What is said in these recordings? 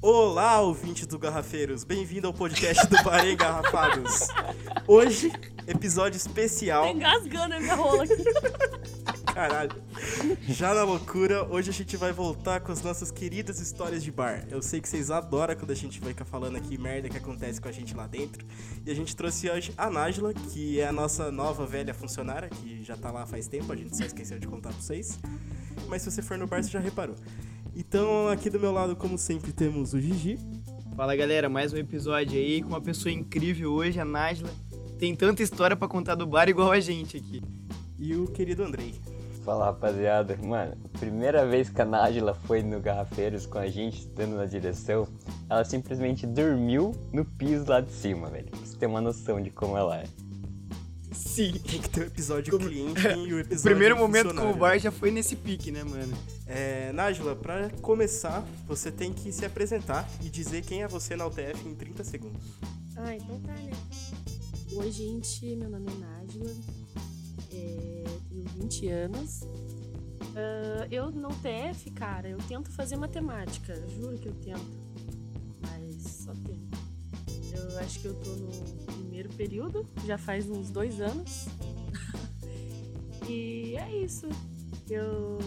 Olá, ouvintes do Garrafeiros, bem-vindo ao podcast do Bar Engarrafados. Hoje, episódio especial. Tá engasgando a minha rola aqui. Caralho. Já na loucura, hoje a gente vai voltar com as nossas queridas histórias de bar. Eu sei que vocês adoram quando a gente vai ficar falando aqui merda que acontece com a gente lá dentro. E a gente trouxe hoje a Nájila, que é a nossa nova velha funcionária, que já tá lá faz tempo, a gente só esqueceu de contar pra vocês. Mas se você for no bar, você já reparou. Então, aqui do meu lado, como sempre, temos o Gigi. Fala galera, mais um episódio aí com uma pessoa incrível hoje, a Nájila. Tem tanta história pra contar do bar igual a gente aqui. E o querido Andrei. Fala rapaziada, mano, primeira vez que a Nájila foi no Garrafeiros com a gente, estando na direção, ela simplesmente dormiu no piso lá de cima, velho. Pra você ter uma noção de como ela é. Sim. Tem que ter o episódio Como- cliente e o O episódio primeiro momento com o funcionário. bar já foi nesse pique, né, mano? É, Nájila, pra começar, você tem que se apresentar e dizer quem é você na UTF em 30 segundos. Ah, então tá, né? Oi, gente. Meu nome é Nájila. É, tenho 20 anos. Ah, eu no TF, cara, eu tento fazer matemática. Juro que eu tento. Mas só tento. Eu acho que eu tô no primeiro período, já faz uns dois anos. e é isso. Eu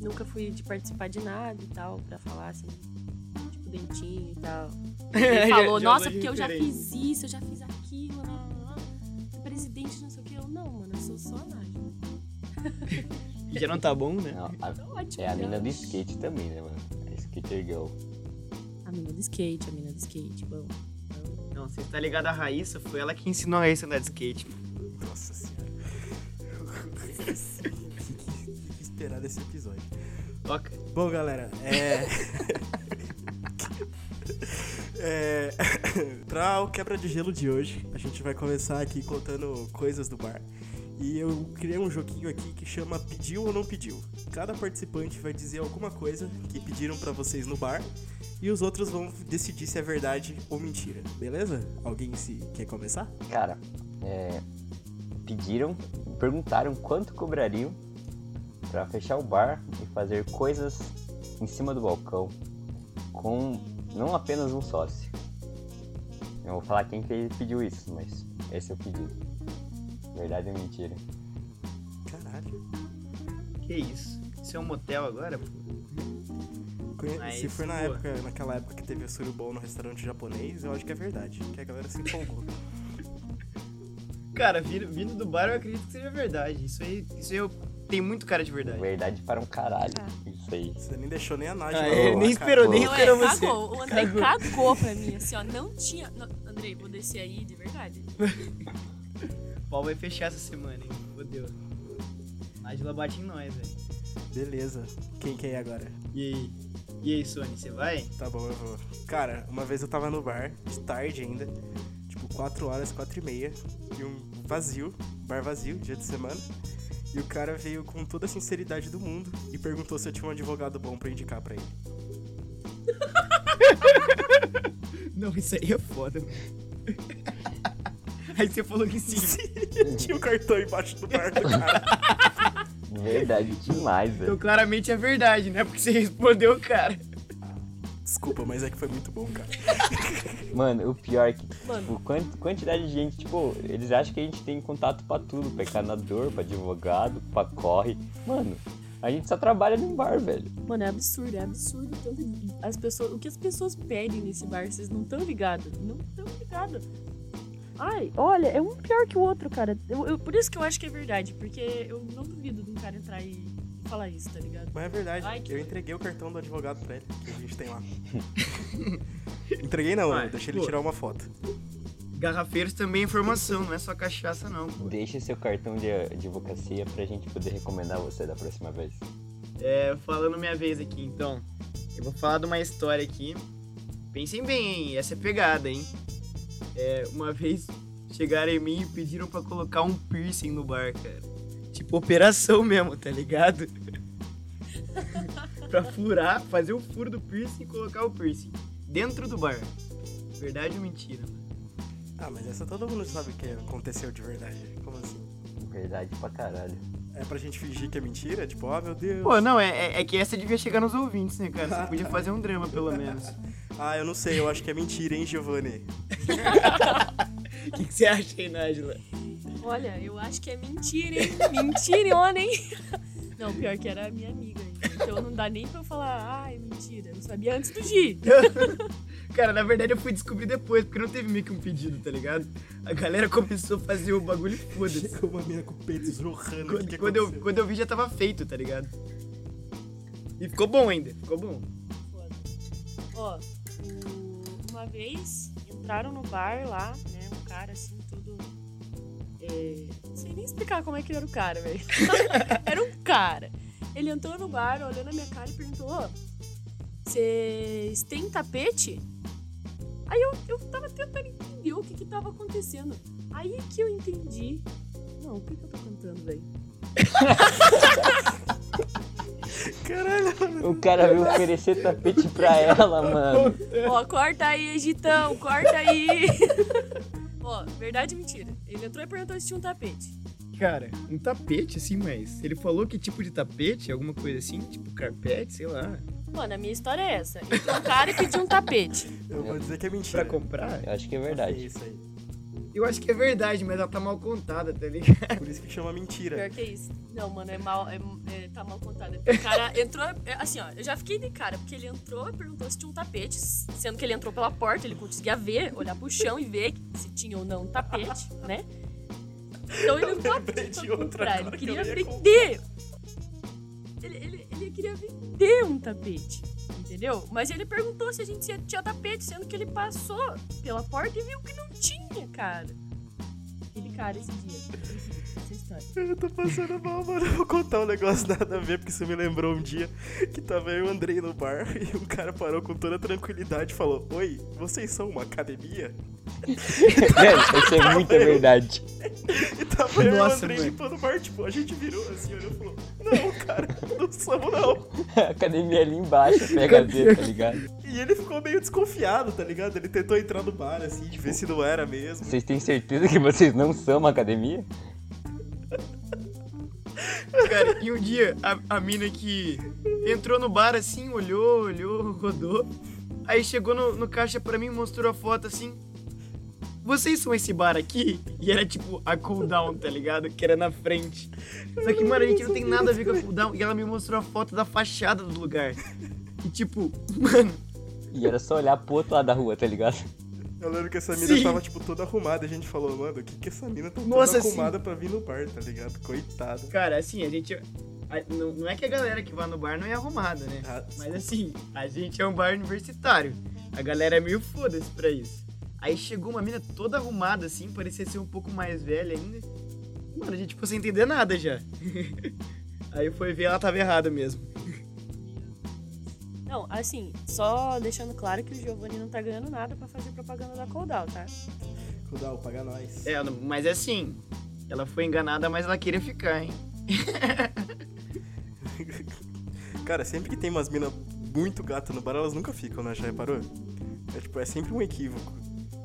nunca fui de participar de nada e tal, pra falar assim, tipo dentinho e tal. Ele Já- falou, já nossa, usou de porque eu já referência." fiz isso, eu já fiz aquilo. Fui presidente, não sei o que. Eu, não, mano, eu sou só a Nájila. Já não tá bom, né? Não, a- ótimo. é a já. mina do skate também, né, mano? A skater girl. A mina do skate, a mina do skate, bom. Não, você tá ligado a Raíssa, foi ela que ensinou a Raíssa a andar de skate. Nossa senhora. O que, esperar desse episódio? Toca. Bom, galera, é. é... pra o quebra de gelo de hoje, a gente vai começar aqui contando coisas do bar. E eu criei um joguinho aqui que chama Pediu ou Não Pediu. Cada participante vai dizer alguma coisa que pediram pra vocês no bar e os outros vão decidir se é verdade ou mentira, beleza? Alguém se quer começar? Cara, é, pediram, perguntaram quanto cobrariam pra fechar o bar e fazer coisas em cima do balcão com não apenas um sócio. Eu vou falar quem que pediu isso, mas esse é o pedido. Verdade ou mentira? Caralho. Que isso? Isso é um motel agora? pô? Conhe- Mas, Se for na boa. época, naquela época que teve o surubom no restaurante japonês, eu acho que é verdade. Que a galera se empolgou. Cara, vindo, vindo do bar eu acredito que seja verdade. Isso aí, isso aí eu, tem muito cara de verdade. Verdade para um caralho. Ah. Isso aí. Você nem deixou nem a Nádia. Ah, ele nem esperou, nem esperou é, você. cagou. O André cagou pra mim, assim, ó. Não tinha. Não, Andrei, vou descer aí de verdade. O pau vai fechar essa semana, hein? Fodeu. Nájila bate em nós, velho. Beleza. Quem quer ir agora? E aí? E aí, Sony, você vai? Tá bom, eu vou. Cara, uma vez eu tava no bar, de tarde ainda, tipo 4 horas, 4 e meia, e um vazio, bar vazio, dia de semana. E o cara veio com toda a sinceridade do mundo e perguntou se eu tinha um advogado bom pra indicar pra ele. Não, isso aí é foda. Aí você falou que sim. tinha o cartão embaixo do bar do cara. Verdade demais, Então velho. claramente é verdade, né? Porque você respondeu, cara. Desculpa, mas é que foi muito bom, cara. Mano, o pior é que, Mano. tipo, quant- quantidade de gente, tipo, eles acham que a gente tem contato pra tudo, pra encanador, pra advogado, pra corre. Mano, a gente só trabalha num bar, velho. Mano, é absurdo, é absurdo. Tanto as pessoas, o que as pessoas pedem nesse bar, vocês não estão ligados. Não estão ligados. Ai, olha, é um pior que o outro, cara. Eu, eu- por isso que eu acho que é verdade, porque eu não duvido de um cara entrar e falar isso, tá ligado? Mas é verdade, Ai, que eu entreguei o cartão do advogado pra ele, que a gente tem lá. entreguei não, deixei ele pô. tirar uma foto. Garrafeiros também é informação, não é só cachaça, não, pô. Deixa seu cartão de advocacia pra gente poder recomendar você da próxima vez. É, falando minha vez aqui, então. Eu vou falar de uma história aqui. Pensem bem, hein? Essa é pegada, hein? É, uma vez chegaram em mim e pediram pra colocar um piercing no bar, cara. Tipo, operação mesmo, tá ligado? pra furar, fazer o furo do piercing e colocar o piercing. Dentro do bar. Verdade ou mentira, mano? Ah, mas essa todo mundo sabe que aconteceu de verdade. Como assim? Verdade pra caralho. É pra gente fingir que é mentira? Tipo, ó, meu Deus. Pô, não, é, é- é que essa devia chegar nos ouvintes, né, cara? Você podia fazer um drama, pelo menos. Ah, eu não sei, eu acho que é mentira, hein, Giovanni? O que, que você acha aí, Nájila? Olha, eu acho que é mentira, hein? Mentirona, hein? Não, pior que era a minha amiga ainda. Então não dá nem pra eu falar, ah, é mentira. Eu sabia antes do Gi. Cara, na verdade eu fui descobrir depois, porque não teve meio que um pedido, tá ligado? A galera começou a fazer o bagulho e foda-se. Chegou uma mina com o peito esrurrando. o que Quando, que quando eu, quando eu vi já tava feito, tá ligado? E ficou bom ainda, ficou bom. Foda. Ó, o- uma vez entraram no bar lá, né? Um cara assim. É, não sei nem explicar como é que era o cara, velho. era um cara. Ele entrou no bar, olhou na minha cara e perguntou: "Ô, Vocês têm tapete? Aí eu, eu tava tentando entender o que que tava acontecendo. Aí que eu entendi. Não, o que que eu tô cantando, velho? Caralho, mano. O cara veio oferecer tapete pra ela, mano. Ó, corta aí, Egitão, corta aí. Ó, verdade ou mentira? Ele entrou e perguntou se tinha um tapete. Cara, um tapete assim, mas ele falou que tipo de tapete, alguma coisa assim, tipo carpete, sei lá. Mano, a minha história é essa. Entrou um cara e pediu um tapete. Eu vou dizer que é mentira. Pra comprar? Eu acho que é É verdade. isso aí. Eu acho que é verdade, mas ela tá mal contada, tá ligado? Por isso que chama mentira. Pior que é isso. Não, mano, é mal. É, é- tá mal porque O cara entrou. é, assim, ó, eu já fiquei de cara, porque ele entrou e perguntou se tinha um tapete. Sendo que ele entrou pela porta, ele conseguia ver, olhar pro chão e ver se tinha ou não um tapete, né? Então ele não tava lembrei pedindo de pra outra comprar, ele queria vender. Ele, ele, ele queria vender um tapete, entendeu? Mas ele perguntou se a gente tinha tapete, sendo que ele passou pela porta e viu que não tinha, cara. Aquele cara esse dia. Essa história. Eu tô passando mal, mano. Eu vou contar um negócio nada a ver, porque você me lembrou um dia que tava eu e o Andrei no bar e um cara parou com toda tranquilidade e falou: Oi, vocês são uma academia? Mano, isso é muita verdade. E tava eu e o Nossa, Andrei mano. limpando o bar, tipo, a gente virou assim, olhou e falou: Não, cara, não somos não. A academia ali embaixo, PHD, tá ligado? E ele ficou meio desconfiado, tá ligado? Ele tentou entrar no bar, assim, de ver se não era mesmo. Vocês têm certeza que vocês não são uma academia? Cara, e um dia a, a mina que entrou no bar assim, olhou, olhou, rodou. Aí chegou no, no caixa pra mim, mostrou a foto assim. Vocês são esse bar aqui? E era tipo a cooldown, tá ligado? Que era na frente. Só que, mano, a gente não tem nada a ver com a cooldown. E ela me mostrou a foto da fachada do lugar. E tipo, mano, E era só olhar pro outro lado da rua, tá ligado? Eu lembro que essa mina Sim. tava, tipo, toda arrumada. E a gente falou, mano, o que que essa mina tá Nossa, toda sim. arrumada pra vir no bar, tá ligado? Coitada. cara, assim, a gente. a- não, não é que a galera que vai no bar não é arrumada, né? Ah, Mas assim, a gente é um bar universitário. A galera é meio foda-se pra isso. Aí chegou uma mina toda arrumada, assim, parecia ser um pouco mais velha ainda. Mano, a gente ficou sem entender nada já. Aí foi ver, ela tava errada mesmo. Não, assim, só deixando claro que o Giovanni não tá ganhando nada pra fazer propaganda da Coldal, tá? Kudal, paga nós. É, mas é assim, ela foi enganada, mas ela queria ficar, hein? Cara, sempre que tem umas minas muito gata no bar, elas nunca ficam, né? Já reparou? É tipo, é sempre um equívoco.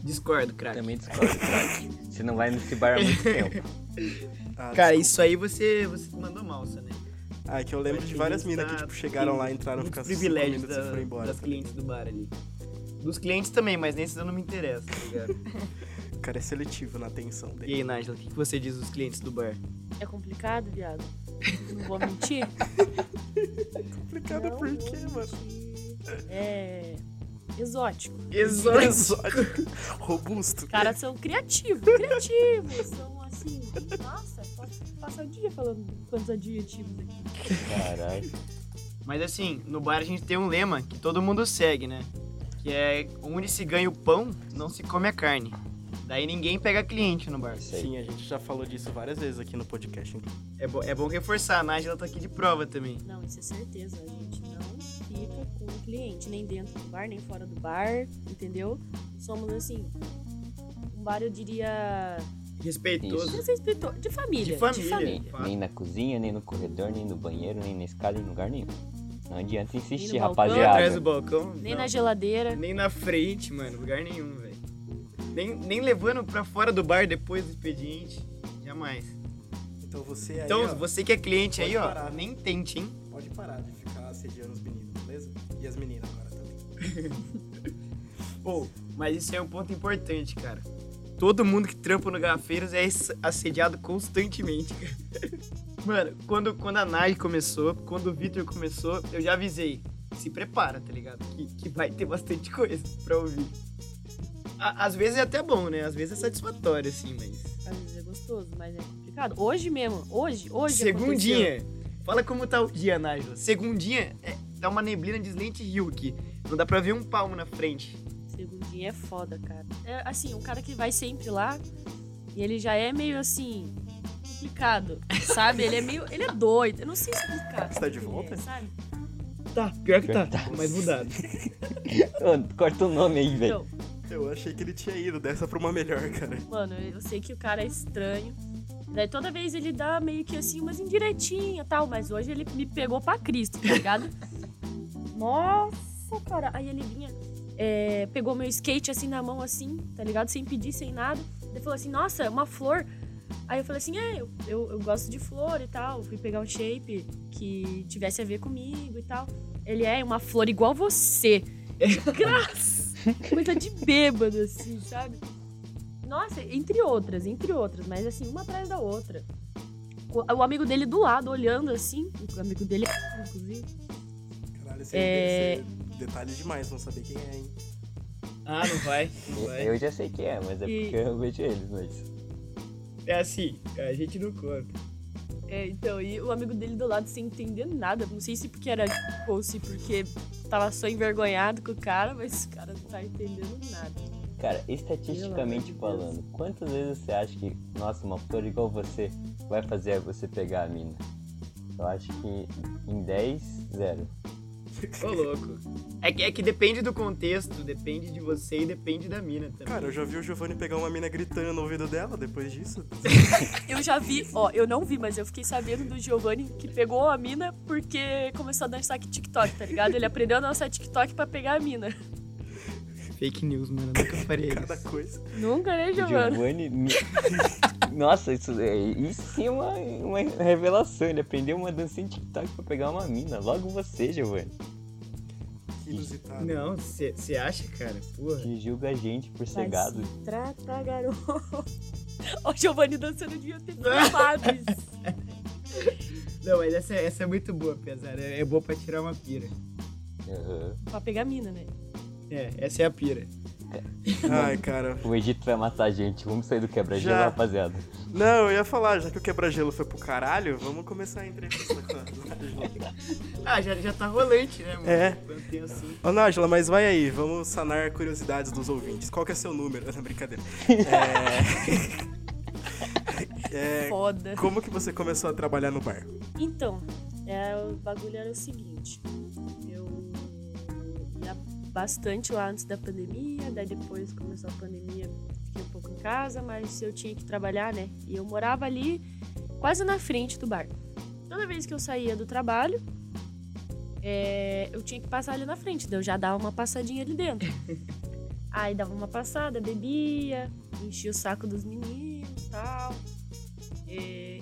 Discordo, craque. Também discordo, craque. Você não vai nesse bar há muito tempo. Ah, Cara, desculpa. isso aí você, você mandou mal, né? Ah, é que eu lembro de várias minas que, tipo, chegaram lá, entraram, ficaram privilégios da- e foram embora. das tá clientes do bar ali. Dos clientes também, mas nesses eu não me interesso, tá ligado? O cara é seletivo na atenção E dele. aí, Nájila, o que que você diz dos clientes do bar? É complicado, viado? Não vou mentir. Complicado Não por quê, mano? mentir. É. Exótico. Exótico. Exótico. Robusto. Os caras são criativos, criativos. São assim. Nossa, posso passar o dia falando quantos adjetivos aqui. Caralho. Mas assim, no bar a gente tem um lema que todo mundo segue, né? Que é onde se ganha o pão, não se come a carne. Daí ninguém pega cliente no bar. Sim, a gente já falou disso várias vezes aqui no podcast. É, bo- é bom reforçar, a Nájila tá aqui de prova também. Não, isso é certeza. A gente com o cliente, nem dentro do bar, nem fora do bar, entendeu? Somos assim. Um bar, eu diria. Respeitoso. Desrespeito- De família. De família. Nem, fato. nem na cozinha, nem no corredor, nem no banheiro, nem na escada, em lugar nenhum. Não adianta insistir, Nem no balcão. Atrás rapaziada. do balcão. Nem não. na geladeira. Nem na frente, mano. Lugar nenhum, velho. Nem, nem levando pra fora do bar depois do expediente. Jamais. Então você aí, Então, ó, você que é cliente aí, pode ó, parar. nem tente, hein? pode parar de ficar assediando os meninos? E as meninas agora também. Pô, mas isso é um ponto importante, cara. Todo mundo que trampa no Garrafeiros é ass- assediado constantemente, cara. Mano, quando, quando a Nai começou, quando o Victor começou, eu já avisei. Se prepara, tá ligado? Que, que vai ter bastante coisa pra ouvir. A- às vezes é até bom, né? Às vezes é satisfatório, assim, mas... Às vezes é gostoso, mas é complicado. Hoje mesmo, hoje, hoje Segundinha. Fala como tá o dia, Nájila. Segundinha, é, tá uma neblina de Silent Hill aqui. Não dá pra ver um palmo na frente. Segundinha é foda, cara. É assim, um cara que vai sempre lá e ele já é meio assim. complicado, sabe? Ele é meio. Ele é doido. Eu não sei explicar. Você tá de volta? é, sabe? Tá, pior que Pior tá, tá. mas mudado. Corta o nome aí, velho. Então, Eu achei que ele tinha ido dessa pra uma melhor, cara. mano, eu sei que o cara é estranho. Daí toda vez ele dá meio que assim, umas indiretinhas e tal, mas hoje ele me pegou pra Cristo, tá ligado? Nossa, cara. Aí ele vinha, é, pegou meu skate assim na mão, assim, tá ligado? Sem pedir, sem nada. Ele falou assim, nossa, é uma flor. Aí eu falei assim, é, eu, eu, eu gosto de flor e tal. Fui pegar um shape que tivesse a ver comigo e tal. Ele é uma flor igual você. Graças! Coisa de bêbado, assim, sabe? Nossa, entre outras, entre outras, mas assim, uma atrás da outra. O, o amigo dele do lado, olhando assim, o amigo dele, inclusive. Caralho, esse aí É. detalhe demais, não saber quem é, hein? Ah, não vai, não vai. Eu já sei quem é, mas é E- porque eu vejo eles, mas. É assim, a gente não conta. É, então, e o amigo dele do lado sem entender nada. Não sei se porque era ou se porque tava só envergonhado com o cara, mas o cara não tá entendendo nada. Cara, estatisticamente falando, quantas vezes você acha que, nossa, uma flor igual você vai fazer você pegar a mina? Eu acho que em 10, zero. Ô, louco. É que, é que depende do contexto, depende de você e depende da mina também. Cara, eu já vi o Giovanni pegar uma mina gritando no ouvido dela depois disso. Eu já vi, ó, eu não vi, mas eu fiquei sabendo do Giovanni que pegou a mina porque começou a dançar aqui TikTok, tá ligado? Ele aprendeu a dançar TikTok pra pegar a mina. Fake news, mano. Eu nunca faria Cada isso. coisa. Nunca, né, Giovanni? Giovanni. Nossa, isso, é- isso sim é uma, uma revelação. Ele aprendeu uma dancinha de TikTok pra pegar uma mina. Logo você, Giovanni. Que inusitado. Não, você acha, cara? Porra. Que julga a gente por ser gado. Trata, garoto. Ó, o Giovanni dançando devia ter filmado isso. Não, mas essa, essa é muito boa, apesar. É, é boa pra tirar uma pira. Aham. Pra pegar mina, né? É, essa é a pira. Ai, cara. O Egito vai matar a gente. Vamos sair do quebra-gelo, Já. rapaziada. Não, eu ia falar, já que o quebra-gelo foi pro caralho, vamos começar a entrevista com a Nájila. Ah, já, já tá rolante, né, mano? É. Assim. Ô, Nájila, mas vai aí, vamos sanar curiosidades dos ouvintes. Qual que é seu número? Não, brincadeira. É... é, Foda. Como que você começou a trabalhar no bar? Então, é, o bagulho era o seguinte. Eu ia bastante lá antes da pandemia, daí depois começou a pandemia, fiquei um pouco em casa, mas eu tinha que trabalhar, né? E eu morava ali, quase na frente do bar. Toda vez que eu saía do trabalho, é, eu tinha que passar ali na frente, daí eu já dava uma passadinha ali dentro. Aí dava uma passada, bebia, enchia o saco dos meninos e tal. É,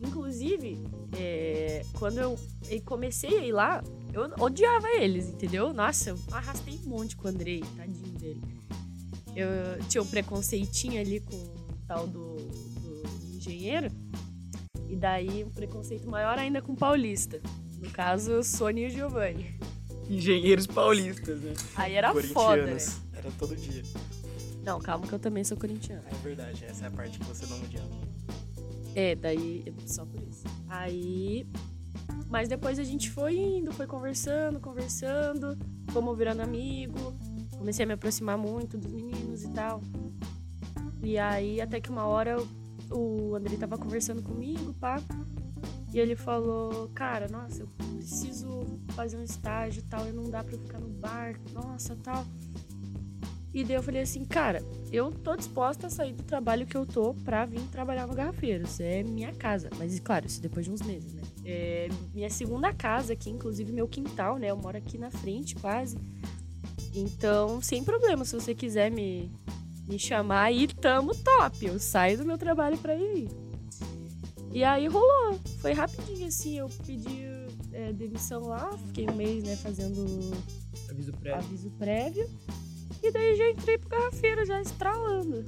inclusive, é, quando eu eu comecei a ir lá, eu odiava eles, entendeu? Nossa, eu arrastei um monte com o Andrei, tadinho dele. Eu tinha um preconceitinho ali com o tal do, do engenheiro. E daí um preconceito maior ainda com o paulista. No caso, Sônia e o Giovanni. Engenheiros paulistas, né? Aí era foda, né? Corintianos. Era todo dia. Não, calma que eu também sou corintiana. É verdade, essa é a parte que você não odiava. É, daí só por isso. Aí. Mas depois a gente foi indo, foi conversando, conversando, fomos virando amigo. Comecei a me aproximar muito dos meninos e tal. E aí, até que uma hora o André tava conversando comigo, pá. E ele falou: Cara, nossa, eu preciso fazer um estágio e tal, e não dá pra eu ficar no bar, nossa, tal. E daí eu falei assim, cara, eu tô disposta a sair do trabalho que eu tô pra vir trabalhar no Garrafeiro. Isso é minha casa. Mas, claro, isso depois de uns meses, né? É minha segunda casa aqui, inclusive meu quintal, né? Eu moro aqui na frente, quase. Então, sem problema, se você quiser me, me chamar aí, tamo top. Eu saio do meu trabalho pra ir. E aí rolou. Foi rapidinho, assim. Eu pedi é, demissão lá, fiquei um mês, né, fazendo Aviso prévio. aviso prévio. E daí já entrei pro garrafeiro, já estralando.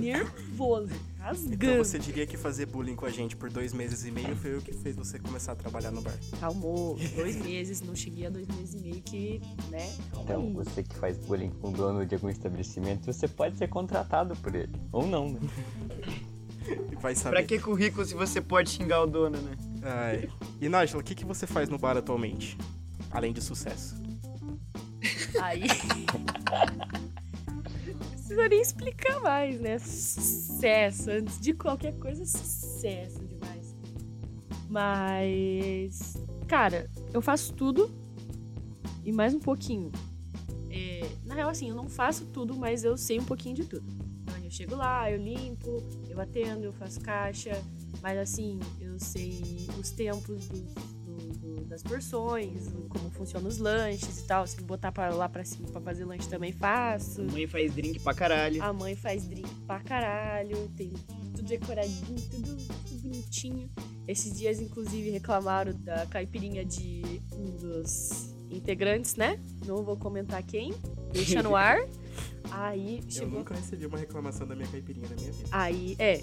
Nervosa. Nervoso. Então Rasgando. você diria que fazer bullying com a gente por dois meses e meio foi o que fez você começar a trabalhar no bar. Calmou. Dois meses, não cheguei a dois meses e meio que, né? Calma Então, aí. você que faz bullying com o dono de algum estabelecimento, você pode ser contratado por ele. Ou não, né? Vai saber. Pra que currículo se você pode xingar o dono, né? Ai. E Nájila, o que, que você faz no bar atualmente? Além de sucesso. Aí. Precisa nem explicar mais, né? Sucesso. Antes de qualquer coisa, sucesso demais. Mas. Cara, eu faço tudo e mais um pouquinho. É, na real, assim, eu não faço tudo, mas eu sei um pouquinho de tudo. Então, eu chego lá, eu limpo, eu atendo, eu faço caixa. Mas, assim, eu sei os tempos dos- do- das porções, como funcionam os lanches e tal. Se botar pra lá pra cima pra fazer lanche também faço. A mãe faz drink pra caralho. A mãe faz drink pra caralho, tem tudo decoradinho, tudo, tudo bonitinho. Esses dias, inclusive, reclamaram da caipirinha de um dos integrantes, né? Não vou comentar quem, deixa no ar. Aí Eu chegou. nunca recebi uma reclamação da minha caipirinha na minha vida. Aí, é.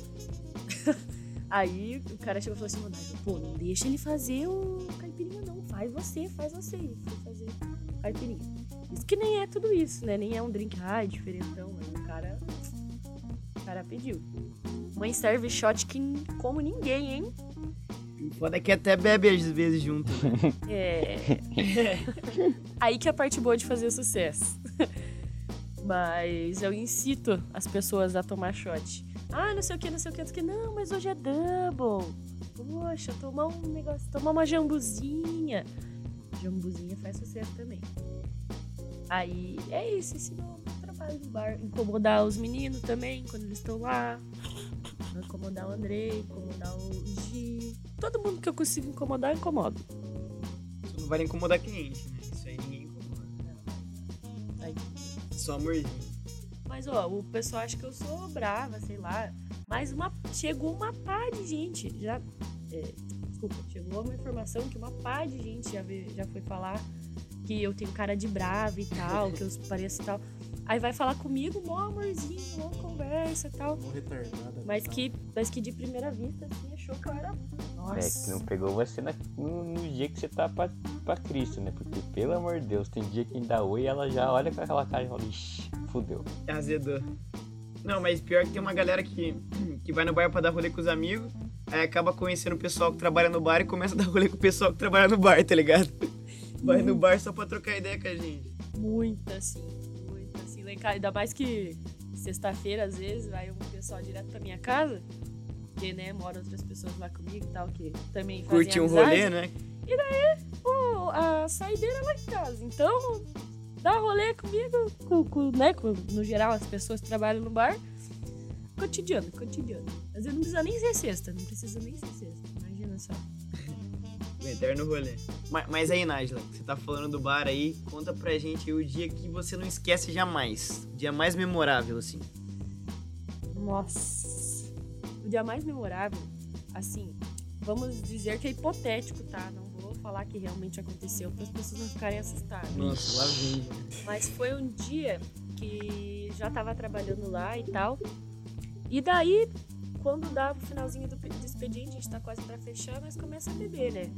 Aí o cara chegou e falou assim, mano, pô, não deixa ele fazer o caipirinha, não. Faz você, faz você. E foi fazer caipirinha. Isso que nem é tudo isso, né? Nem é um drink, ai, diferentão. Mas o cara. O cara pediu. Mãe serve shot que como ninguém, hein? Foda é que até bebe às vezes junto. né? É. Aí que é a parte boa de fazer sucesso. Mas eu incito as pessoas a tomar shot. Ah, não sei o que, não sei o que, não sei o que. Não, mas hoje é double. Poxa, tomar um negócio, tomar uma jambuzinha. Jambuzinha faz sucesso também. Aí é isso, esse o meu trabalho no bar. Incomodar os meninos também quando eles estão lá. Incomodar o Andrei, incomodar o Gi. Todo mundo que eu consigo incomodar, eu incomodo. Isso não vai incomodar cliente, né? Isso aí ninguém incomoda. Aí, Só amorzinho. Mas, ó, o pessoal acha que eu sou brava, sei lá. Mas uma, chegou uma pá de gente. Já. é, desculpa, chegou uma informação que uma pá de gente já, veio- já foi falar que eu tenho cara de brava e tal, que eu pareço e tal. Aí vai falar comigo, mó amorzinho, mó conversa e tal. Tô retardada. Mas tá? que, mas que de primeira vista, assim, achou que eu era. É, que Nossa. não pegou você na- no, no dia que você tá pra, pra Cristo, né? Porque, pelo amor de Deus, tem dia que dá oi e ela já olha com aquela cara e fala, ixi, fudeu. Azedou. Não, mas pior que tem uma galera que, que vai no bar pra dar rolê com os amigos, aí acaba conhecendo o pessoal que trabalha no bar e começa a dar rolê com o pessoal que trabalha no bar, tá ligado? Vai no bar só pra trocar ideia com a gente. Muito assim, muito assim. Lá em casa, ainda mais que sexta-feira, às vezes, vai um pessoal direto pra minha casa. Porque, né, moram outras pessoas lá comigo e tal, que também fazem Curte um amizade. rolê, né? Pô, a saideira é lá em casa. Então, dá rolê comigo, com, com, né, com, no geral, as pessoas que trabalham no bar. Cotidiano, cotidiano. Às vezes não precisa nem ser sexta, não precisa nem ser sexta. Imagina só. O eterno rolê. Mas, mas aí, Nájila, você tá falando do bar aí, conta pra gente aí o dia que você não esquece jamais. O dia mais memorável, assim. Nossa. O dia mais memorável, assim, vamos dizer que é hipotético, tá? Não falar que realmente aconteceu para as pessoas não ficarem assustadas. Nossa, lá vem. Mas foi um dia que já tava trabalhando lá e tal. E daí, quando dá o finalzinho do, do expediente, a gente tá quase pra fechar, nós começa a beber, né?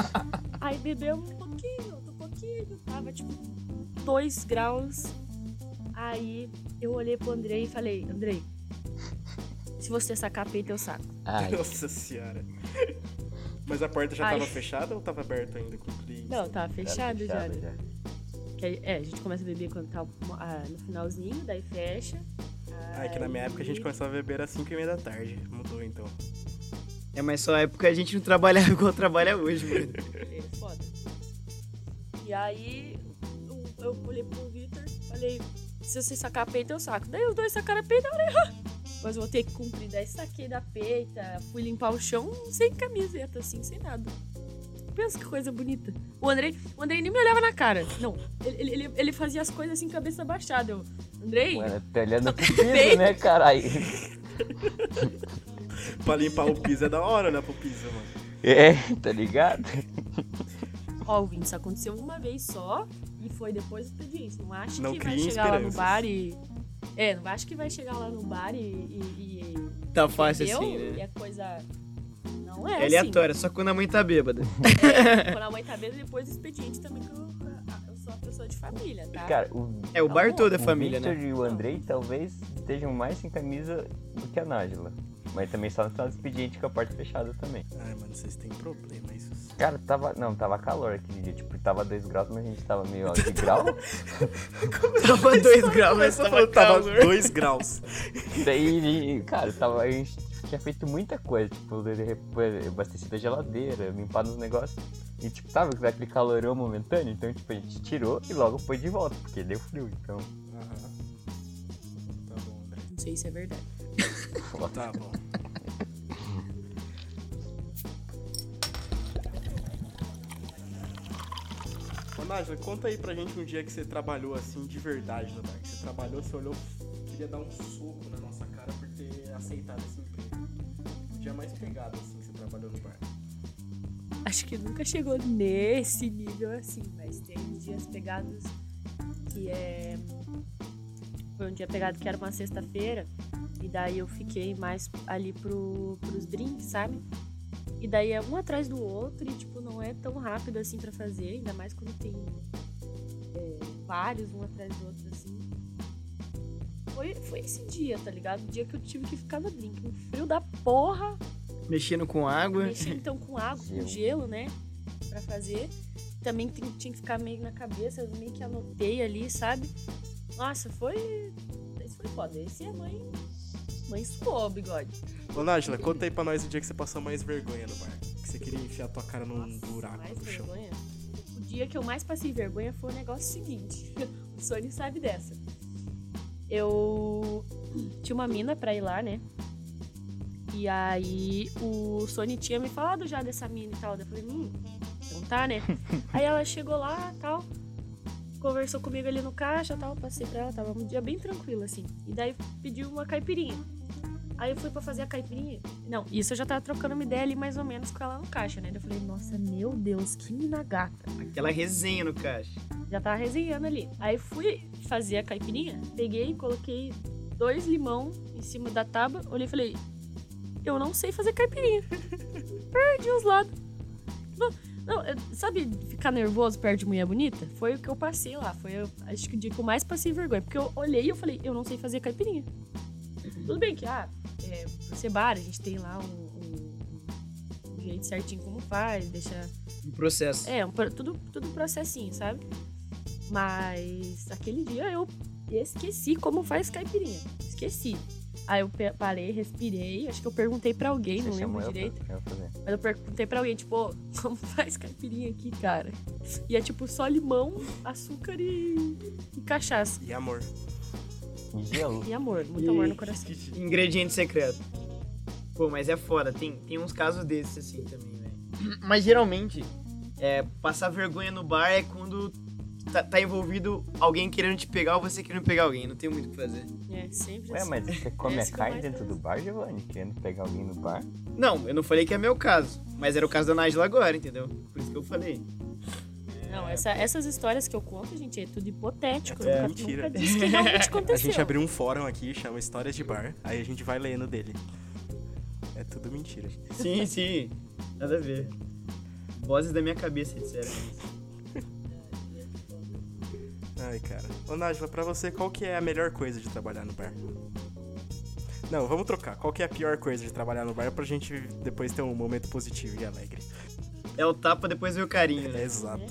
Aí bebemos um pouquinho, outro pouquinho, tava tipo 2 graus. Aí eu olhei pro Andrei e falei, Andrei, se você sacar peito, eu saco. Ai, Nossa senhora. Mas a porta já Ai. tava fachada ou tava aberta ainda com o cliente? Não, tava tá fechado, já. né? É, a gente começa a beber quando tá ah, no finalzinho, daí fecha. Ah, é que na minha época a gente começava a beber às 5 e meia da tarde. Mudou então. É, mas só época a gente não trabalhava igual trabalha hoje, mano. É foda. E aí eu, eu olhei pro Victor, falei, se você sacar a peita, eu saco. Daí os dois sacaram a peita, eu falei, ah, mas eu vou ter que cumprir. Daí saquei da peita, fui limpar o chão sem camiseta, assim, sem nada. Pensa que coisa bonita. O Andrei, o Andrei nem me olhava na cara. Não, ele, ele, ele- fazia as coisas assim, cabeça baixada. Eu, Andrei, mano, tá olhando pro Bem- piso, né, caralho? pra limpar o piso é da hora olhar pro piso, mano. É, tá ligado? Ó, Vini, isso aconteceu uma vez só e foi depois do expediente. Não acho que vai chegar lá no bar e. É, não acho que vai chegar lá no bar e. e, e Tá fácil entendeu? assim, E né? é coisa. Não é, É assim. aleatório, só quando a mãe tá bêbada. Quando a mãe tá vendo, depois do expediente também que eu, eu sou uma pessoa de família, tá? Cara, o, É, o bar Tá todo é o família, Victor né? e o Andrei talvez estejam mais sem camisa do que a Nájila. Mas também só no final do expediente com a porta fechada também. Ai, mano, vocês têm problema, isso. Cara, tava. Não, tava calor aquele dia. Tipo, tava 2 graus, mas a gente tava meio de grau. Tava 2 graus, mas tava tava calor. 2 graus. Daí, cara, tava, a gente tinha feito muita coisa, tipo, abastecido a geladeira, limpado os negócios. E tipo, tava aquele calorão momentâneo, então tipo, a gente tirou e logo foi de volta, porque deu frio, então. Aham. Tá bom, André. Não sei se é verdade. Tá bom. Ô, conta aí pra gente um dia que você trabalhou assim de verdade bar. Que você trabalhou, você olhou, queria dar um soco na nossa cara por ter aceitado esse emprego. O dia mais pegado assim que você trabalhou no bar. Acho que nunca chegou nesse nível assim, mas tem dias pegados que é. Foi um dia pegado que era uma sexta-feira, e daí eu fiquei mais ali pro, pros drinks, sabe? E daí é um atrás do outro e, tipo, não é tão rápido assim pra fazer, ainda mais quando tem é, vários um atrás do outro assim. Foi, foi esse dia, tá ligado? O dia que eu tive que ficar no drink. Um frio da porra, Mexendo com água. mexer então com água, com Gelo. gelo, né? Pra fazer. Também tem- tinha que ficar meio na cabeça, eu meio que anotei ali, sabe? Nossa, foi. Esse foi foda. Esse é mãe. Mãe suou, bigode. Ô, Nájila, conta aí pra nós o dia que você passou mais vergonha no bar. Que você queria enfiar tua cara num Nossa, buraco mais no chão. vergonha. O dia que eu mais passei vergonha foi o negócio seguinte. o Sony sabe dessa. Eu tinha uma mina pra ir lá, né? E aí o Sony tinha me falado já dessa mina e tal. Eu falei, hum, então tá, né? aí ela chegou lá tal. Conversou comigo ali no caixa tal. Passei pra ela, tava um dia bem tranquilo, assim. E daí pediu uma caipirinha. Aí eu fui pra fazer a caipirinha. Não, isso eu já tava trocando uma ideia ali mais ou menos com ela no caixa, né? Eu falei, nossa, meu Deus, que mina gata. Aquela resenha no caixa. Já tava resenhando ali. Aí fui fazer a caipirinha, peguei, coloquei dois limão em cima da tábua, olhei e falei, eu não sei fazer caipirinha. Perdi os lados. Não, sabe ficar nervoso perto de mulher bonita? Foi o que eu passei lá. Foi, eu, acho que o dia que eu mais passei vergonha. Porque eu olhei e eu falei, eu não sei fazer caipirinha. Tudo bem que, ah, é, por ser bar, a gente tem lá um, um- um jeito certinho como faz, deixa No processo. é, um tudo, tudo processinho, sabe? Mas aquele dia eu esqueci como faz caipirinha. Esqueci. Aí eu parei, respirei. Acho que eu perguntei pra alguém, Você não lembro eu direito. pra eu. Mas eu perguntei pra alguém, tipo, "Ô, como faz caipirinha aqui, cara? E é tipo só limão, açúcar e, e cachaça. E amor. E gelo. E amor, muito amor no coração. Ingrediente secreto. Pô, mas é foda. Tem, tem uns casos desses assim também, velho. Mas geralmente, é, passar vergonha no bar é quando tá, tá envolvido alguém querendo te pegar ou você querendo pegar alguém. Não tem muito o que fazer. É, sempre Ué, assim. mas você come Esse a carne dentro do bar, Giovanni? Querendo pegar alguém no bar? Não, eu não falei que é meu caso. Mas era o caso da Nájila agora, entendeu? Por isso que eu falei. Não, essa- essas histórias que eu conto, gente, é tudo hipotético. É nunca, mentira. nunca disse que realmente A aconteceu. gente abriu um fórum aqui, chama Histórias de Bar. Aí a gente vai lendo dele. É tudo mentira. Sim, sim. Nada a ver. Vozes da minha cabeça disseram isso. Ai, cara. Ô, Nájila, pra você, qual que é a melhor coisa de trabalhar no bar? Não, vamos trocar. Qual que é a pior coisa de trabalhar no bar pra gente depois ter um momento positivo e alegre? É o tapa, depois vem o carinho, É, né? exato.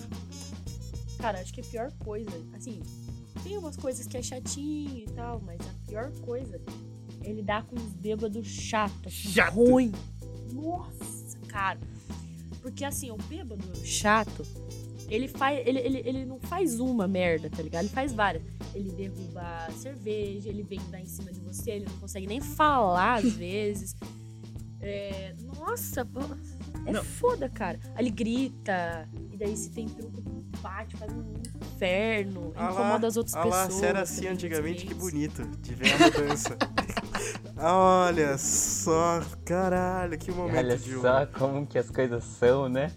Cara, acho que a pior coisa, assim, tem umas coisas que é chatinho e tal, mas a pior coisa é lidar com os bêbados chato, assim, Chato. ruim. Nossa, cara. Porque assim, o bêbado chato, ele faz. Ele, ele, ele não faz uma merda, tá ligado? Ele faz várias. Ele derruba a cerveja, ele vem dar em cima de você, ele não consegue nem falar às vezes. É, nossa, é Não. foda, cara. Aí ele grita, e daí se tem truco, bate, faz um inferno, Ah lá, incomoda as outras Ah lá, pessoas. se era assim antigamente, que bonito de ver a mudança. Olha só, caralho, que momento Olha de só humor. como que as coisas são, né?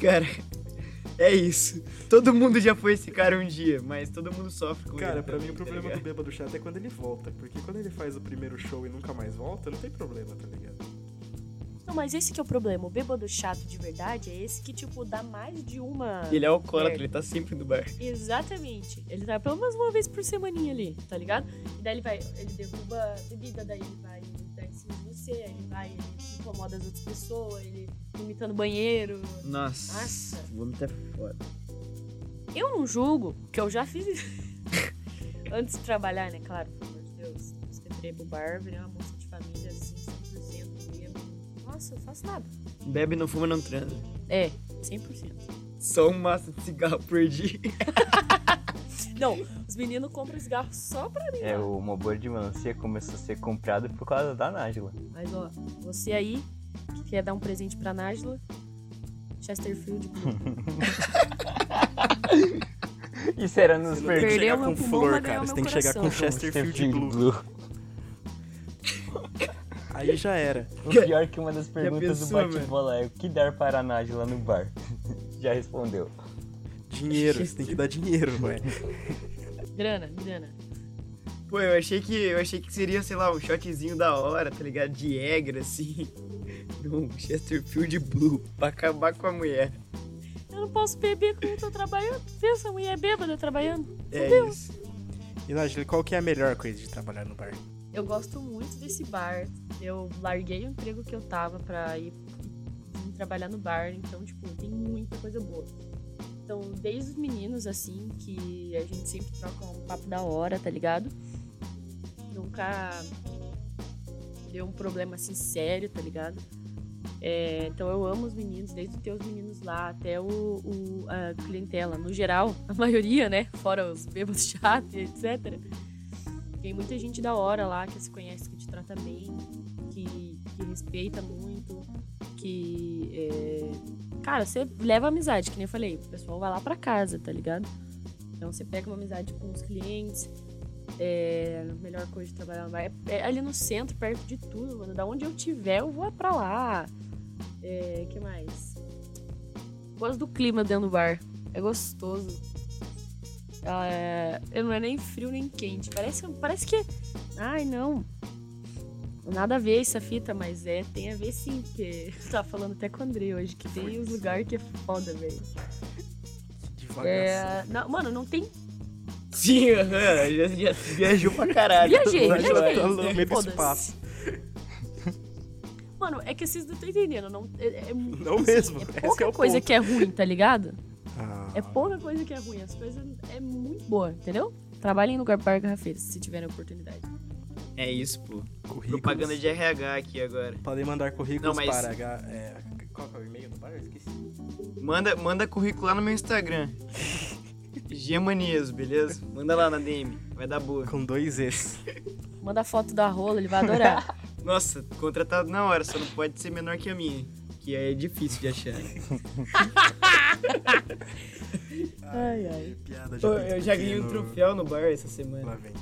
Cara, é isso. Todo mundo já foi esse cara um dia, mas todo mundo sofre com Cara, ele pra também, mim o tá problema do ligado? bêbado chato é quando ele volta. Porque quando ele faz o primeiro show e nunca mais volta, não tem problema, tá ligado? Não, mas esse que é o problema. O bêbado chato de verdade é esse que, tipo, dá mais de uma. Ele é alcoólatra, ele tá sempre no bar. Exatamente. Ele tá pelo menos uma vez por semaninha ali, tá ligado? E daí ele vai, ele derruba a bebida, daí ele vai dar em cima de você, aí ele vai, ele incomoda as outras pessoas, ele vomita no banheiro. Nossa. Nossa. Vômito é foda. Eu não julgo, que eu já fiz. Antes de trabalhar, né? Claro, pelo amor de Deus. Entrei pro bar, virei uma moça Eu faço nada. Bebe, não fuma, não transa. É, 100%. Só um maço de cigarro por dia. Não, os meninos compram cigarro só pra mim. É, lá. o Mobor de Melancia começou a ser comprado por causa da Nájila. Mas ó, você aí que quer dar um presente pra Nájila, Chesterfield Blue. Isso era nos Você não tem que Perdeu chegar com flor, cara. Você tem que chegar com. Chesterfield Blue. Aí já era. O pior que uma das perguntas pensou, do bate-bola é o que dar para a Nájila no bar? Já respondeu. Dinheiro, você tem que dar dinheiro, ué. grana, grana. Pô, eu achei que eu achei que seria, sei lá, um shotzinho da hora, tá ligado? De Egra, assim. Um Chesterfield Blue, pra acabar com a mulher. Eu não posso beber quando eu tô trabalhando. Pensa, a mulher bêbada trabalhando. É isso. E Nájila, qual que é a melhor coisa de trabalhar no bar? Eu gosto muito desse bar. Eu larguei o emprego que eu tava pra ir, trabalhar no bar, então, tipo, tem muita coisa boa. Então, desde os meninos, assim, que a gente sempre troca um papo da hora, tá ligado? Nunca deu um problema assim sério, tá ligado? É, então eu amo os meninos, desde ter os meninos lá até o, o- a clientela. No geral, a maioria, né? Fora os bêbados chatos, etc. Tem muita gente da hora lá que se conhece, que te trata bem, respeita muito, que. é, Cara, você leva amizade, que nem eu falei, o pessoal vai lá pra casa, tá ligado? Então você pega uma amizade com os clientes. É, a melhor coisa de trabalhar é, é ali no centro, perto de tudo, mano. Da onde eu tiver, eu vou pra lá. É, que mais? Gosto do clima dentro do bar. É gostoso. É, não é nem frio nem quente. Parece, parece que. Ai, não. Nada a ver essa fita, mas é, tem a ver sim, porque eu tava falando até com o André hoje, que tem os lugares que é foda, velho. Devagar. É, não, mano, não tem. Sim, aham, já, já viajou pra caralho. Viajei, viajei. Tá no meio do Foda-se. espaço. Mano, é que vocês não estão entendendo. Não, é, é- Não assim, mesmo, É pouca é o coisa ponto. que é ruim, tá ligado? Ah, É pouca coisa que é ruim. As coisas é muito boa, entendeu? Trabalhem no bar garrafeiro, se tiverem oportunidade. É isso, pô. currículos. Propaganda de RH aqui agora. Podem mandar currículos Não, mas- para H... É, qual que é o e-mail do bar? Eu esqueci. Manda, manda currículo lá no meu Instagram. Gemanias, beleza? Manda lá na DM, vai dar boa. Com dois Es. Manda foto da rola, ele vai adorar. Nossa, contratado na hora, só não pode ser menor que a minha. Que é difícil de achar. ai, ai. Piada Pô, muito eu já ganhei um troféu no bar essa Lá semana. vem.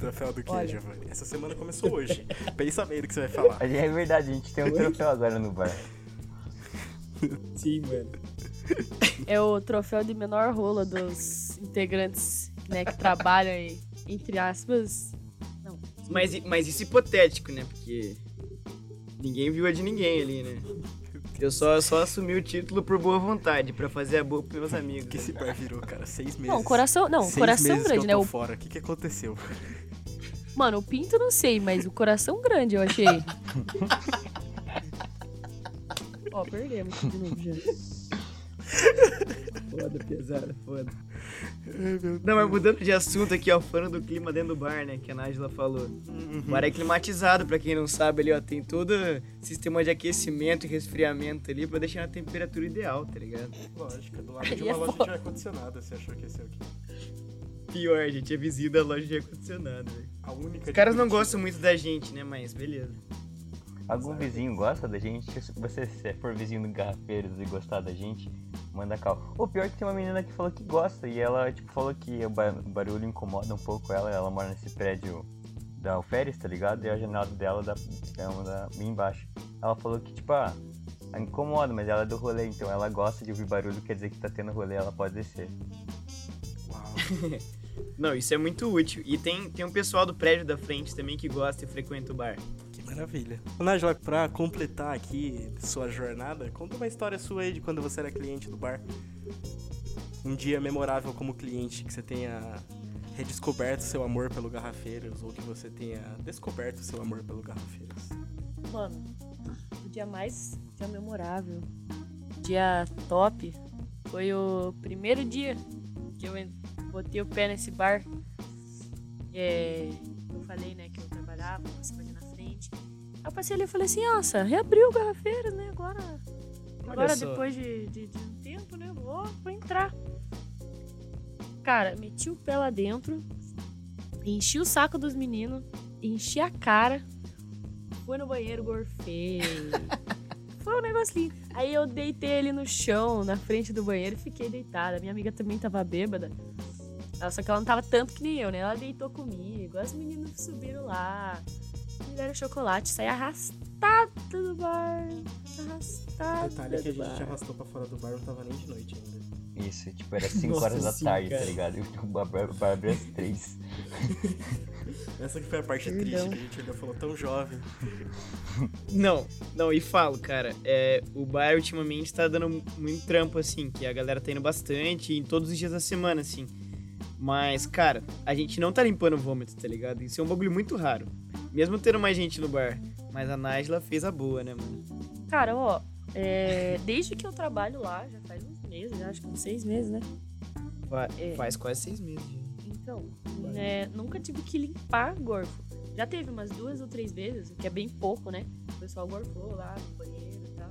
Troféu do que, Olha. Giovanni? Essa semana começou hoje. Pensa bem do que você vai falar. É verdade, a gente tem um troféu agora no bar. Sim, mano. É o troféu de menor rola dos integrantes, né, que trabalham aí, entre aspas. Não. Mas, mas isso é hipotético, né? Porque ninguém viu a de ninguém ali, né? Eu só, só assumi o título por boa vontade, pra fazer a boa pros meus amigos. que esse bar virou, cara? Seis meses. Não, coração. Não, Seis coração meses grande, que eu né? fora. O que que aconteceu? Mano, o pinto não sei, mas o coração grande eu achei. Ó, perdemos de novo já. Foda, pesada, foda. Não, mas mudando de assunto aqui, ó, falando do clima dentro do bar, né, que a Nájila falou. O bar é climatizado, pra quem não sabe ali, ó, tem todo sistema de aquecimento e resfriamento ali pra deixar na temperatura ideal, tá ligado? Lógico, do lado de Aí é uma loja foda. de ar-condicionado. Você achou que esse é o quê? Pior, gente, é vizinho da loja de ar-condicionado. A Os caras não gostam muito da gente, né, mas beleza. Algum vizinho gosta da gente? Se você se for vizinho do Garrafeiros e gostar da gente, manda cal. O pior é que tem uma menina que falou que gosta e ela, tipo, falou que o barulho incomoda um pouco ela. Ela mora nesse prédio da alferes, tá ligado? E a janela dela da, é uma da, bem embaixo. Ela falou que, tipo, ah, incomoda, mas ela é do rolê, então ela gosta de ouvir barulho, quer dizer que tá tendo rolê, ela pode descer. Uau. Não, isso é muito útil. E tem, tem um pessoal do prédio da frente também que gosta e frequenta o bar. Que maravilha. Nájila, pra completar aqui sua jornada, conta uma história sua aí de quando você era cliente do bar. Um dia memorável como cliente, que você tenha redescoberto seu amor pelo Garrafeiros, ou que você tenha descoberto seu amor pelo Garrafeiros. Mano, o dia mais dia memorável, dia top, foi o primeiro dia que eu en- botei o pé nesse bar. É, eu falei, né, que eu trabalhava, passava ali na frente. Aí eu passei ali e falei assim, nossa, reabriu o garrafeiro, né? Agora, agora só. depois de, de, de um tempo, né? Vou, vou entrar. Cara, meti o pé lá dentro, enchi o saco dos meninos, enchi a cara, fui no banheiro, gorfei. Foi um negócio lindo. Aí eu deitei ele no chão, na frente do banheiro, e fiquei deitada. Minha amiga também tava bêbada. Ela- Só que ela não tava tanto que nem eu, né? Ela deitou comigo. As meninas subiram lá. Me deram chocolate. Saí arrastada do bar. Arrastada Detalhe que a gente bar. arrastou pra fora do bar, não tava nem de noite ainda. Isso, tipo, era 5 Nossa, horas da sim, tarde, cara. tá ligado? E o bar abriu às 3. Essa que foi a parte triste que a gente ainda falou tão jovem. Não, não, e falo, cara, é, o bar ultimamente tá dando muito trampo, assim, que a galera tá indo bastante, em todos os dias da semana, assim. Mas, cara, a gente não tá limpando vômito, tá ligado? Isso é um bagulho muito raro. Mesmo tendo mais gente no bar. Mas a Nájila fez a boa, né, mano? Cara, ó, é, desde que eu trabalho lá, já faz uns meses, já, acho que uns seis meses, né? É. Faz quase seis meses. Então, né, nunca tive que limpar gorfo. Já teve umas duas ou três vezes, o que é bem pouco, né? O pessoal gorfou lá no banheiro e tal,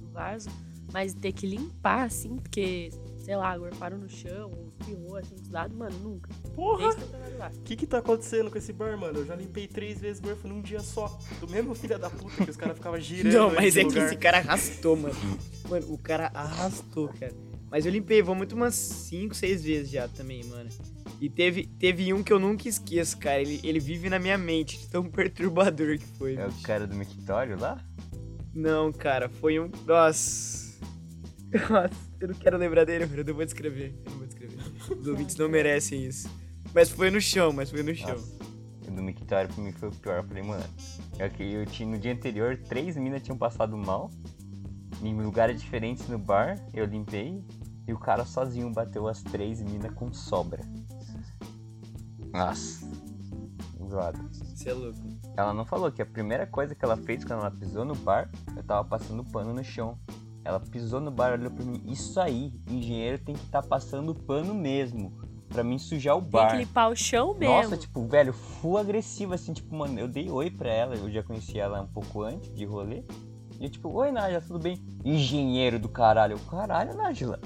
no vaso. Mas ter que limpar, assim, porque, sei lá, gorfaram no chão, ou espirrou assim dos lados, mano, nunca. Porra! Que lá. O que que tá acontecendo com esse bar, mano? Eu já limpei três vezes gorfo num dia só. Do mesmo filho da puta que os caras ficavam girando. Não, mas é que lugar. esse cara arrastou, mano. Mano, o cara arrastou, cara. Mas eu limpei vômito umas 5, 6 vezes já também, mano. E teve, teve um que eu nunca esqueço, cara. Ele, ele vive na minha mente, de tão perturbador que foi. É o bicho. cara do mictório lá? Não, cara, foi um. Nossa. Nossa, eu não quero lembrar dele, mano. Eu não vou descrever. Eu não vou descrever. Os ouvintes não merecem isso. Mas foi no chão, mas foi no chão. Nossa, o do mictório pra mim foi o pior. Eu falei, mano, é que eu tinha, no dia anterior, três minas tinham passado mal. Em lugares diferentes no bar, eu limpei. E o cara sozinho bateu as três minas com sobra. Nossa. Zoado. Você é louco. Ela não falou que a primeira coisa que ela fez quando ela pisou no bar, eu tava passando pano no chão. Ela pisou no bar, olhou pra mim, isso aí, engenheiro tem que estar passando pano mesmo, pra mim sujar o Tem bar. que limpar o chão mesmo. Nossa, tipo, velho, full agressiva, assim, tipo, mano, eu dei oi pra ela, eu já conheci ela um pouco antes de rolê. E eu, tipo, oi, Nájila, tudo bem? Engenheiro do caralho. Eu, Caralho, Nájila.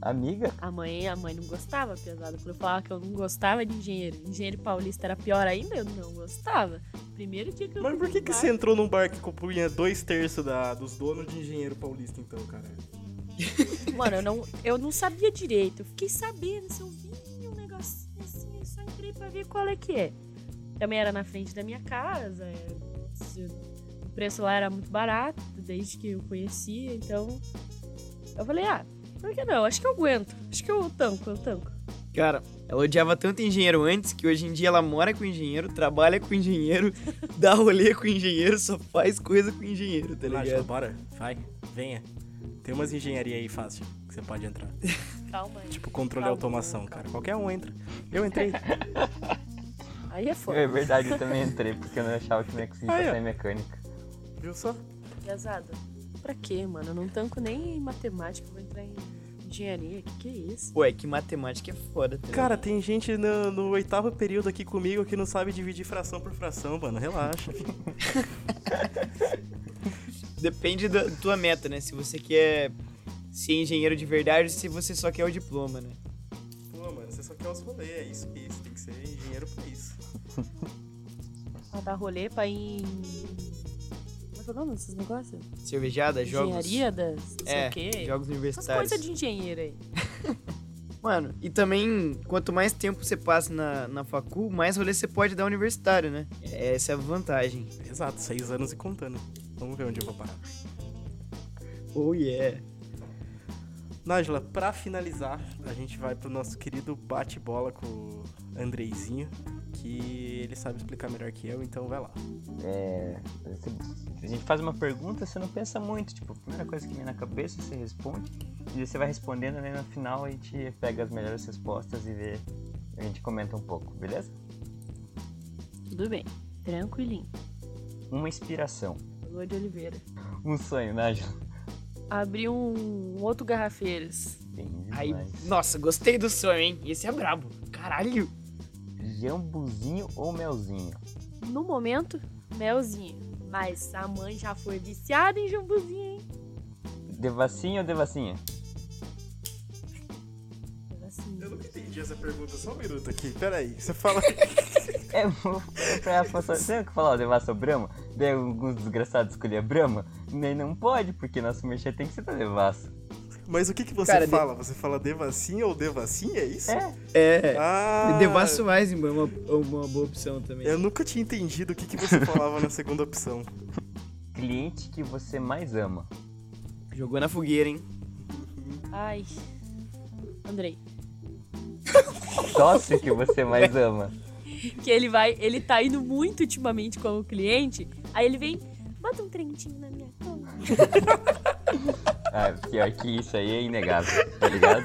Amiga, A mãe, a mãe não gostava, pesado. Quando eu falava que eu não gostava de engenheiro. Engenheiro paulista era pior ainda, eu não gostava. Primeiro dia que eu Mas por que, que você entrou num bar que compunha dois terços da, dos donos de engenheiro paulista, então, cara? Mano, eu não, eu não sabia direito. Eu fiquei sabendo se eu vi um negocinho assim, eu só entrei pra ver qual é que é. Também era na frente da minha casa. é, o preço lá era muito barato, desde que eu conhecia, então. Eu falei, ah, por que não? Acho que eu aguento. Acho que eu tanco, eu tanco. Cara, ela odiava tanto engenheiro antes que hoje em dia ela mora com engenheiro, trabalha com engenheiro, dá rolê com engenheiro, só faz coisa com engenheiro, tá ligado? bora, vai, venha. Tem umas engenharia aí fácil que você pode entrar. Calma aí. Tipo, controle Calma, automação, calma. cara. Qualquer um entra. Eu entrei. Aí é foda. é verdade, eu também entrei, porque eu não achava que não ia conseguir Aí, ó. passar em mecânica. Viu só? Pesado. Pra quê, mano? Eu não tanco nem em matemática, vou entrar em engenharia. Que que é isso? Pô, é que matemática é foda, tá ligado? Cara, tem gente no, no oitavo período aqui comigo que não sabe dividir fração por fração, mano. Relaxa. Depende da tua meta, né? Se você quer ser engenheiro de verdade ou se você só quer o diploma, né? Pô, mano, você só quer os rolês, é isso que é isso. Tem que ser engenheiro pra isso. Pra dar rolê pra ir em... É que é o nome desses negócios? Cervejada, jogos. Engenharia das... É, o quê. jogos Essas universitários. coisas de engenheiro aí. Mano, e também, quanto mais tempo você passa na, na facu, mais rolê você pode dar universitário, né? Essa é a vantagem. Exato, seis anos e contando. Vamos ver onde eu vou parar. Oh yeah. Nájila, pra finalizar, a gente vai pro nosso querido bate-bola com Andreizinho, que ele sabe explicar melhor que eu, então vai lá. É, a gente faz uma pergunta, você não pensa muito, tipo, a primeira coisa que vem na cabeça você responde, e você vai respondendo, né, no final a gente pega as melhores respostas e vê, a gente comenta um pouco, beleza? Tudo bem. Tranquilinho. Uma inspiração, Lua de Oliveira. um sonho, Nájila. Abri um outro garrafeiras. Aí, nossa, gostei do sonho, hein? Esse é brabo. Caralho. Jambuzinho ou melzinho? No momento, melzinho. Mas a mãe já foi viciada em jambuzinho, hein? Devassinho ou devassinha? Assim, Eu nunca entendi essa pergunta, só um minuto aqui, peraí. Você fala. É, pra passar. Você que falar o devassa ou Brahma? Daí alguns desgraçados escolher Brahma? Nem não pode, porque nosso merchan tem que ser da devassa. Mas o que, que você Cara, de- fala? Você fala devassinha ou devassinha, é isso? É, É. Ah, Devasso Weizenbaum é uma, uma boa opção também. eu nunca tinha entendido o que, que você falava na segunda opção. cliente que você mais ama. Jogou na fogueira, hein? Ai. Andrei. Sócio que você mais ama. Que ele vai. Ele tá indo muito ultimamente com o cliente. Aí ele vem. Bota um trentinho na minha conta. Ah, pior que isso aí é inegável, tá ligado?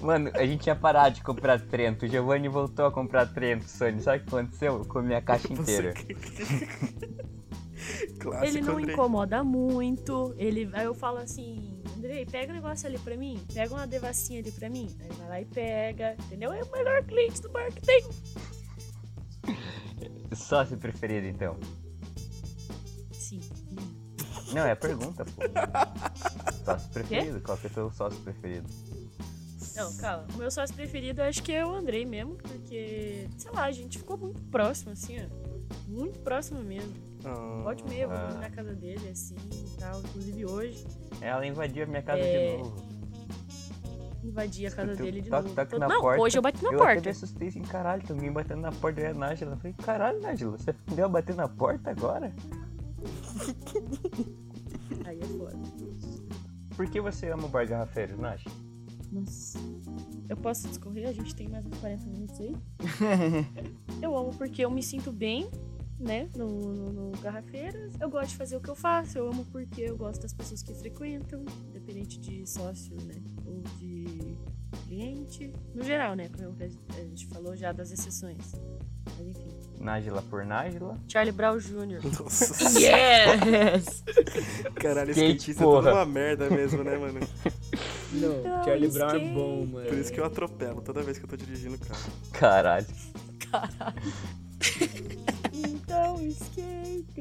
Mano, a gente tinha parado de comprar Trento. O Giovanni voltou a comprar Trento, Sony. Sabe o que aconteceu? Eu comi a caixa inteira. Clássico, Ele não Andrei. incomoda muito. Ele, aí eu falo assim, Andrei, pega um negócio ali pra mim. Pega uma devassinha ali pra mim. Aí vai lá e pega. Entendeu? É o melhor cliente do bar que tem. Sócio preferido, então. Não, é a pergunta, pô. Sócio preferido? Qual que é o teu sócio preferido? Não, calma. O meu sócio preferido eu acho que é o Andrei mesmo, porque, sei lá, a gente ficou muito próximo, assim, ó. Muito próximo mesmo. Ah, Pode mesmo, ah. ir na casa dele, assim e tal. Inclusive hoje, Ela invadiu a minha casa É, de novo. invadi a casa Escutei o dele de toque, novo. toque Todo- na Não, porta. hoje eu bati na eu até me porta. assustei assim, caralho, tem alguém batendo na porta da Nájila. Eu falei, caralho, Nájila, você deu a bater na porta agora? Aí é foda. Por que você ama o bar garrafeiro, Nájila? Nossa. Eu posso discorrer? A gente tem mais uns 40 minutos aí? eu amo porque eu me sinto bem, né? No, no, no Garrafeiras. Eu gosto de fazer o que eu faço. Eu amo porque eu gosto das pessoas que frequentam, independente de sócio, né? Ou de cliente. No geral, né? Como a gente falou já das exceções. Mas enfim. Nájila por Nájila. Charlie Brown Jr. Nossa, Yes! caralho, Skate, skatista é toda uma merda mesmo, né, mano? Não, Não, Charlie Brown é bom, mano. Por isso que eu atropelo toda vez que eu tô dirigindo o carro. Caralho. Então, skate.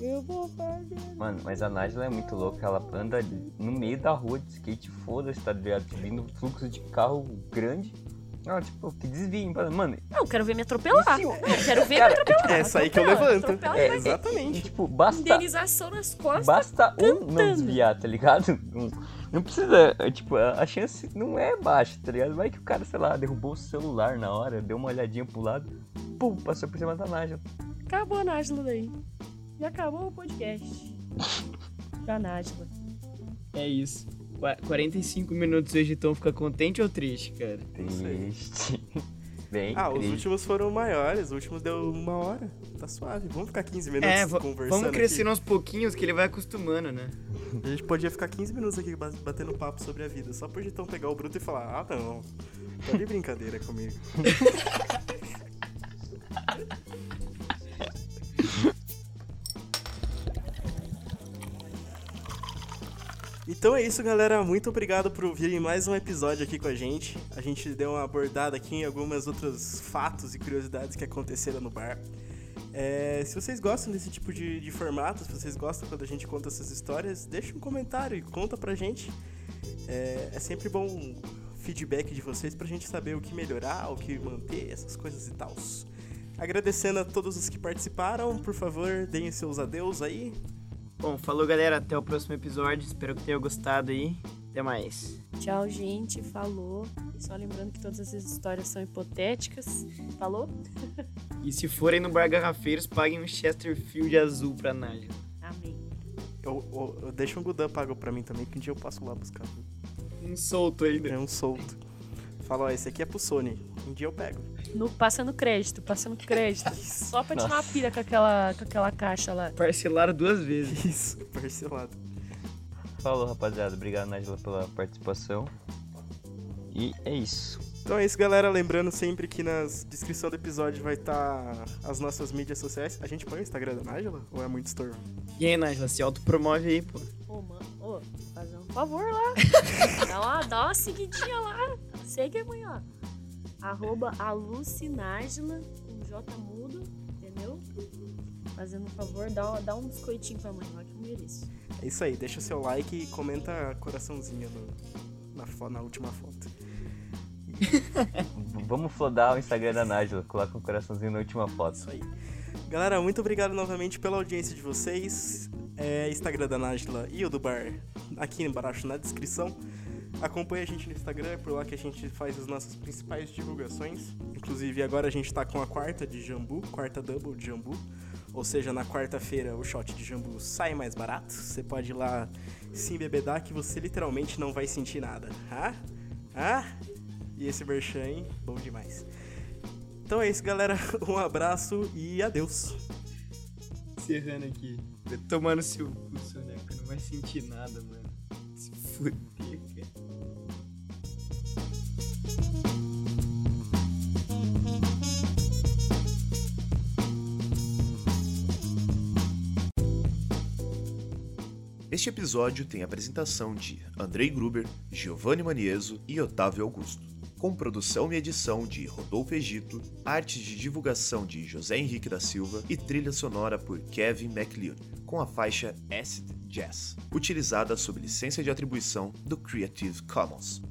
Eu vou fazer. Mano, mas a Nájila é muito louca. Ela anda no meio da rua de skate, foda-se, tá ligado? Vindo fluxo de carro grande. Não, tipo, que desvio. Mano, Não, quero ver me atropelar. Eu quero ver Cara, me atropelar. É essa aí que eu levanto. É, e vai ver. e, exatamente. tipo, basta, Indenização nas costas. basta um não cantando. desviar, tá ligado? Não, não precisa, é, tipo, a a chance não é baixa, tá ligado? Vai que o cara, sei lá, derrubou o celular na hora, deu uma olhadinha pro lado, pum, passou por cima da Nájila. Acabou a Nájila daí. E acabou o podcast. Da Nájila. É isso. Qua- 45 minutos hoje, então fica contente ou triste, cara? Triste. Bem Ah, os triste. últimos foram maiores, o último deu uma hora. Tá suave. Vamos ficar 15 minutos É, conversando. vamos crescendo aqui. aos pouquinhos que ele vai acostumando, né? A gente podia ficar 15 minutos aqui ba- batendo papo sobre a vida, só por então pegar o bruto e falar: ah, não, tá de brincadeira comigo. Então é isso, galera. Muito obrigado por ouvirem mais um episódio aqui com a gente. A gente deu uma abordada aqui em algumas outros fatos e curiosidades que aconteceram no bar. É, se vocês gostam desse tipo de, de formato, se vocês gostam quando a gente conta essas histórias, deixa um comentário e conta pra gente. É, é sempre bom feedback de vocês pra gente saber o que melhorar, o que manter, essas coisas e tal. Agradecendo a todos os que participaram, por favor, deem seus adeus aí. Bom, falou galera, até o próximo episódio. Espero que tenham gostado aí. Até mais. Tchau, gente. Falou. E só lembrando que todas essas histórias são hipotéticas. Falou? E se forem no Bar Garrafeiros, paguem um Chesterfield azul pra Nádia. Amém. Eu, eu, eu deixo um Gudan pago pra mim também, que um dia eu passo lá buscar. Um solto ainda. É um solto. Fala, ó, esse aqui é pro Sony. Um dia eu pego. No, passando crédito, passando crédito. Só pra tirar uma pilha com aquela, com aquela caixa lá. Parcelaram duas vezes. Isso, parcelado. Falou, rapaziada. Obrigado, Nájila, pela participação. E é isso. Então é isso, galera. Lembrando sempre que na descrição do episódio vai estar as nossas mídias sociais. A gente põe o Instagram da Nájila? Ou é muito estorvo? E aí, Nájila, se autopromove aí, pô. Ô, mano, ô, fazer um favor lá. dá, uma, dá uma seguidinha lá. Segue a mãe, ó. Arroba alucinágila, com J mudo, entendeu? Fazendo um favor, dá, dá um biscoitinho pra mãe, ó, que eu mereço. É isso aí. Deixa o seu like e comenta coraçãozinho no- na, fo- na última foto. Vamos flodar o Instagram da Nájila. Coloca um coraçãozinho na última foto. Isso aí. Galera, muito obrigado novamente pela audiência de vocês. É, Instagram da Nájila e o do Bar aqui embaixo na descrição. Acompanhe a gente no Instagram, é por lá que a gente faz as nossas principais divulgações. Inclusive, agora a gente tá com a quarta de jambu, quarta double de jambu. Ou seja, na quarta-feira o shot de jambu sai mais barato. Você pode ir lá se embebedar que você literalmente não vai sentir nada. Ah? Ah? E esse merchan, hein? Bom demais. Então é isso, galera. Um abraço e adeus. Encerrando aqui. Tomando seu cu, Soneca. Não vai sentir nada, mano. Se fuder, Este episódio tem a apresentação de Andrei Gruber, Giovanni Manieso e Otávio Augusto, com produção e edição de Rodolfo Egito, arte de divulgação de José Henrique da Silva e trilha sonora por Kevin MacLeod, com a faixa Acid Jazz, utilizada sob licença de atribuição do Creative Commons.